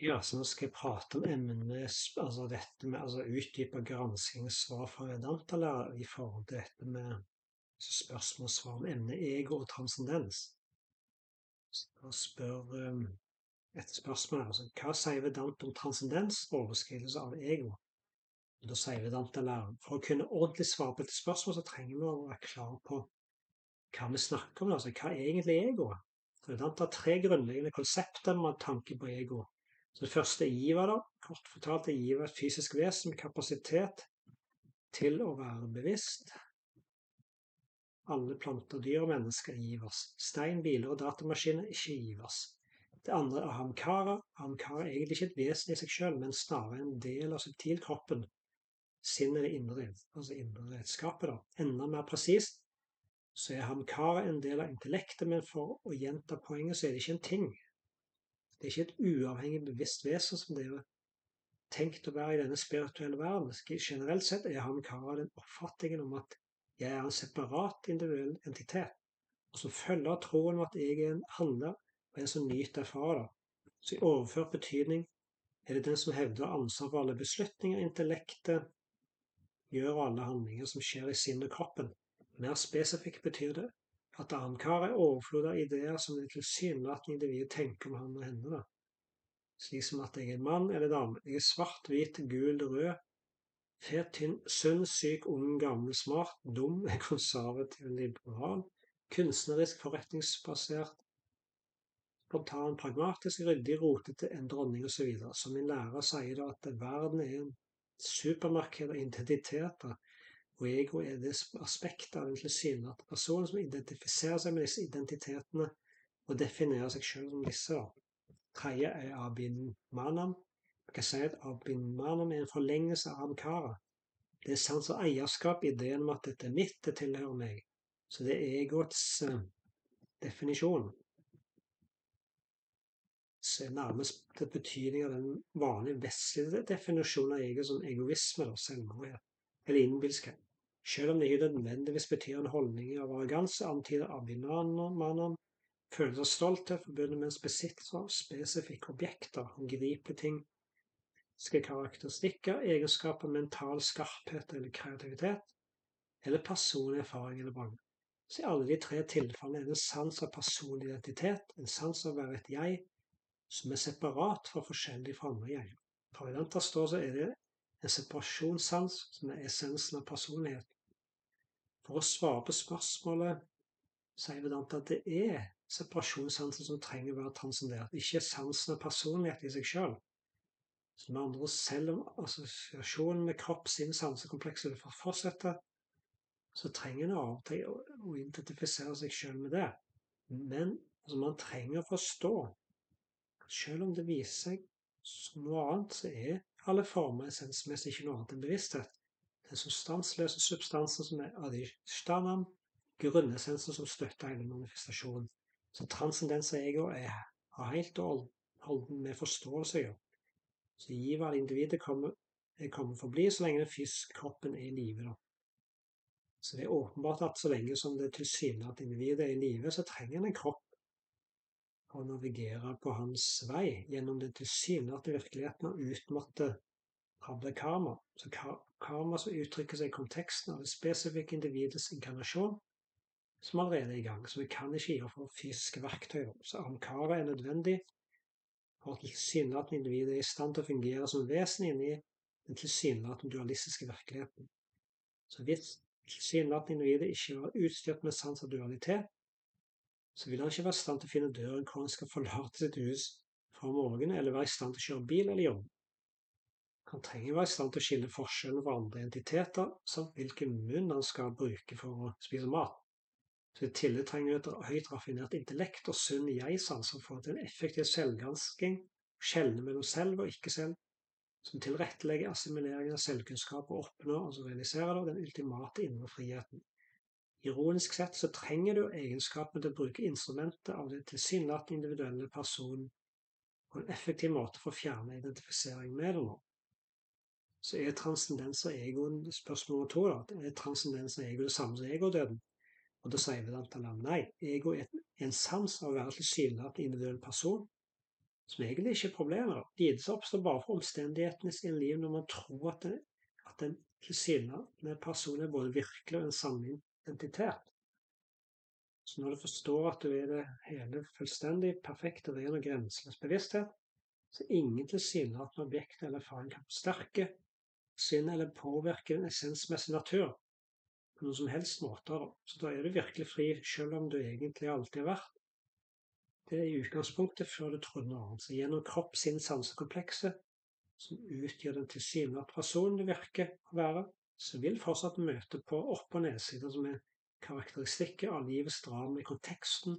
Ja, så nå skal jeg prate om emnet altså dette med altså utdype granskingssvar fra Vedanta-lærer i forhold til dette med altså spørsmål og svar om emnet ego og transcendens. Så spør um, et spørsmål altså, Hva sier Vedanta om transcendens, overskridelse av ego? Og da sier Vedanta-læreren for å kunne ordentlig svare på dette spørsmålet, så trenger vi å være klar på hva vi snakker om. altså Hva er egentlig egoet? Vedant har tre grunnleggende konsepter med tanke på ego. Så det første er giver, da. Kort fortalt er giver et fysisk vesen med kapasitet til å være bevisst. Alle planter, dyr og mennesker er givers. Stein, biler og datamaskiner er ikke givers. Det andre er hamkara. Hamkara er egentlig ikke et vesen i seg selv, men snarere en del av subtilkroppen. Sinnet er det indre, altså indre redskapet. da. Enda mer presist så er hamkara en del av intellektet, men for å gjenta poenget, så er det ikke en ting. Det er ikke et uavhengig bevisst vesen som det er tenkt å være i denne spirituelle verden. Generelt sett er han kara den oppfatningen om at jeg er en separat individuell entitet, og som følger troen om at jeg er en handler og en som nyter erfare det. Så i overført betydning er det den som hevder ansvar for alle beslutninger intellektet gjør alle handlinger som skjer i sinnet og kroppen. Mer spesifikt betyr det at Ankar er overflod av ideer som det tilsynelatende individet tenker om han og henne. da. Slik som at jeg er mann eller dame, jeg er svart, hvit, gul, rød, fet, tynn, sunn, syk, ung, gammel, smart, dum, konservativ, liberal, kunstnerisk, forretningsbasert, spontan, pragmatisk, ryddig, rotete, en dronning osv. Som min lærer sier da at verden er en supermarked av identiteter og ego er det aspektet av den tilsynelatende personen som identifiserer seg med disse identitetene og definerer seg selv som disse. Tredje er abinmanam. Man kan si at abinmanam er en forlengelse av ankara. Det er sans og eierskap, ideen om at dette er mitt, det tilhører meg. Så det er egoets uh, definisjon. Så er nærmest til betydning av den vanlige vestlige definisjonen av ego som egoisme, eller selvmordighet eller innbilskhet. Selv om det ikke nødvendigvis betyr en holdning av arroganse, antyder abhinananen følelse av stolthet forbundet med en besittelse av spesifikke objekter, håndgripelige ting, karakteristikker, egenskaper, mental skarphet eller kreativitet, eller personlig erfaring eller vrang. Så i alle de tre tilfellene er det en sans av personlig identitet, en sans av å være et jeg, som er separat fra forskjellig fra andre jeg. For i den så er det en separasjonssans som er essensen av personlighet. For å svare på spørsmålet sier Vedanta at det er separasjonssansen som trenger å være transcendert, ikke sansen av personlighet i seg sjøl. Så med andre selv om assosiasjonen med kropp, sinn, sansekomplekser vil fortsette, så trenger en av og til å identifisere seg sjøl med det. Men altså, man trenger å forstå at selv om det viser seg som noe annet, så er alle former essensmessig ikke noe annet enn bevissthet den substansløse substansen som er adishtanam, grunnessensen som støtter hele manifestasjonen. Så transcendens av ego er, har helt og holden med forståelse å gjøre. Så giver av individet kommer, kommer kommet for å bli så lenge den fysiske kroppen er i live. Så det er åpenbart at så lenge som det tilsynelatende individet er i live, så trenger en en kropp å navigere på hans vei gjennom den tilsynelatende virkeligheten og utmåtte det karma. Så karma som uttrykker seg i konteksten av det spesifikke individets inkarnasjon, som allerede er i gang. Så vi kan ikke gi for fysiske verktøy. Så amkara er nødvendig for at tilsynelatende individet er i stand til å fungere som vesen inni den tilsynelatende dualistiske virkeligheten. Så hvis tilsynelatende individet ikke var utstyrt med sans av dualitet, så vil han ikke være i stand til å finne døren hvor han skal forlate sitt hus fra morgenen, eller være i stand til å kjøre bil eller jobbe. Han trenger være i stand til å skille forskjellen fra andre entiteter, samt hvilken munn han skal bruke for å spise mat. Så I tillegg trenger et høyt raffinert intellekt og sunn jeg-sanser for til en effektiv selvgransking, skjelne mellom selv og ikke-selv, som tilrettelegger assimileringen av selvkunnskap og oppnår altså realiserer den ultimate indre friheten. Ironisk sett så trenger du egenskapen til å bruke instrumentet av den tilsynelatende individuelle personen på en effektiv måte for å fjerne identifisering med det nå så er transcendens og ego spørsmål nummer to. Da. Er transcendens og ego det samme som egodøden? Og da sier Vedanta nei. Ego er en sans av å være tilsynelatende individuell person som egentlig ikke er problemet. Lidelse oppstår bare for omstendighetene i en liv når man tror at, den, at den tilsynelatende personen er både virkelig og en sann identitet. Så når du forstår at du er det hele fullstendig perfekte, ren og grenseløs bevissthet, så ingen tilsynelatende objekt eller erfaring kan forsterke synd eller påvirke den essensmessige natur på noen som helst måter. Så da er du virkelig fri, selv om du egentlig alltid har vært det er i utgangspunktet før du trodde noe annet. Så gjennom kropp, sinn, sansekomplekset, som utgjør den tilsynelatende personen du virker å være, så vil fortsatt møte på opp- og nedsider som er karakteristikker av livets drama i konteksten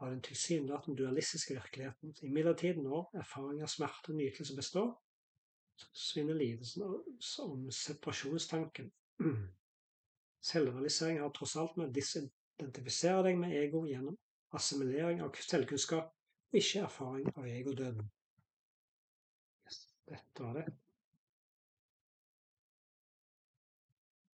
av den tilsynelatende dualistiske virkeligheten. Imidlertid, når erfaring av smerte og nytelse består, så lidelsen som separasjonstanken. Selvrealisering har tross alt med å disidentifisere deg med ego gjennom assimilering av selvkunnskap, og ikke erfaring av egodøden. Yes, dette var det.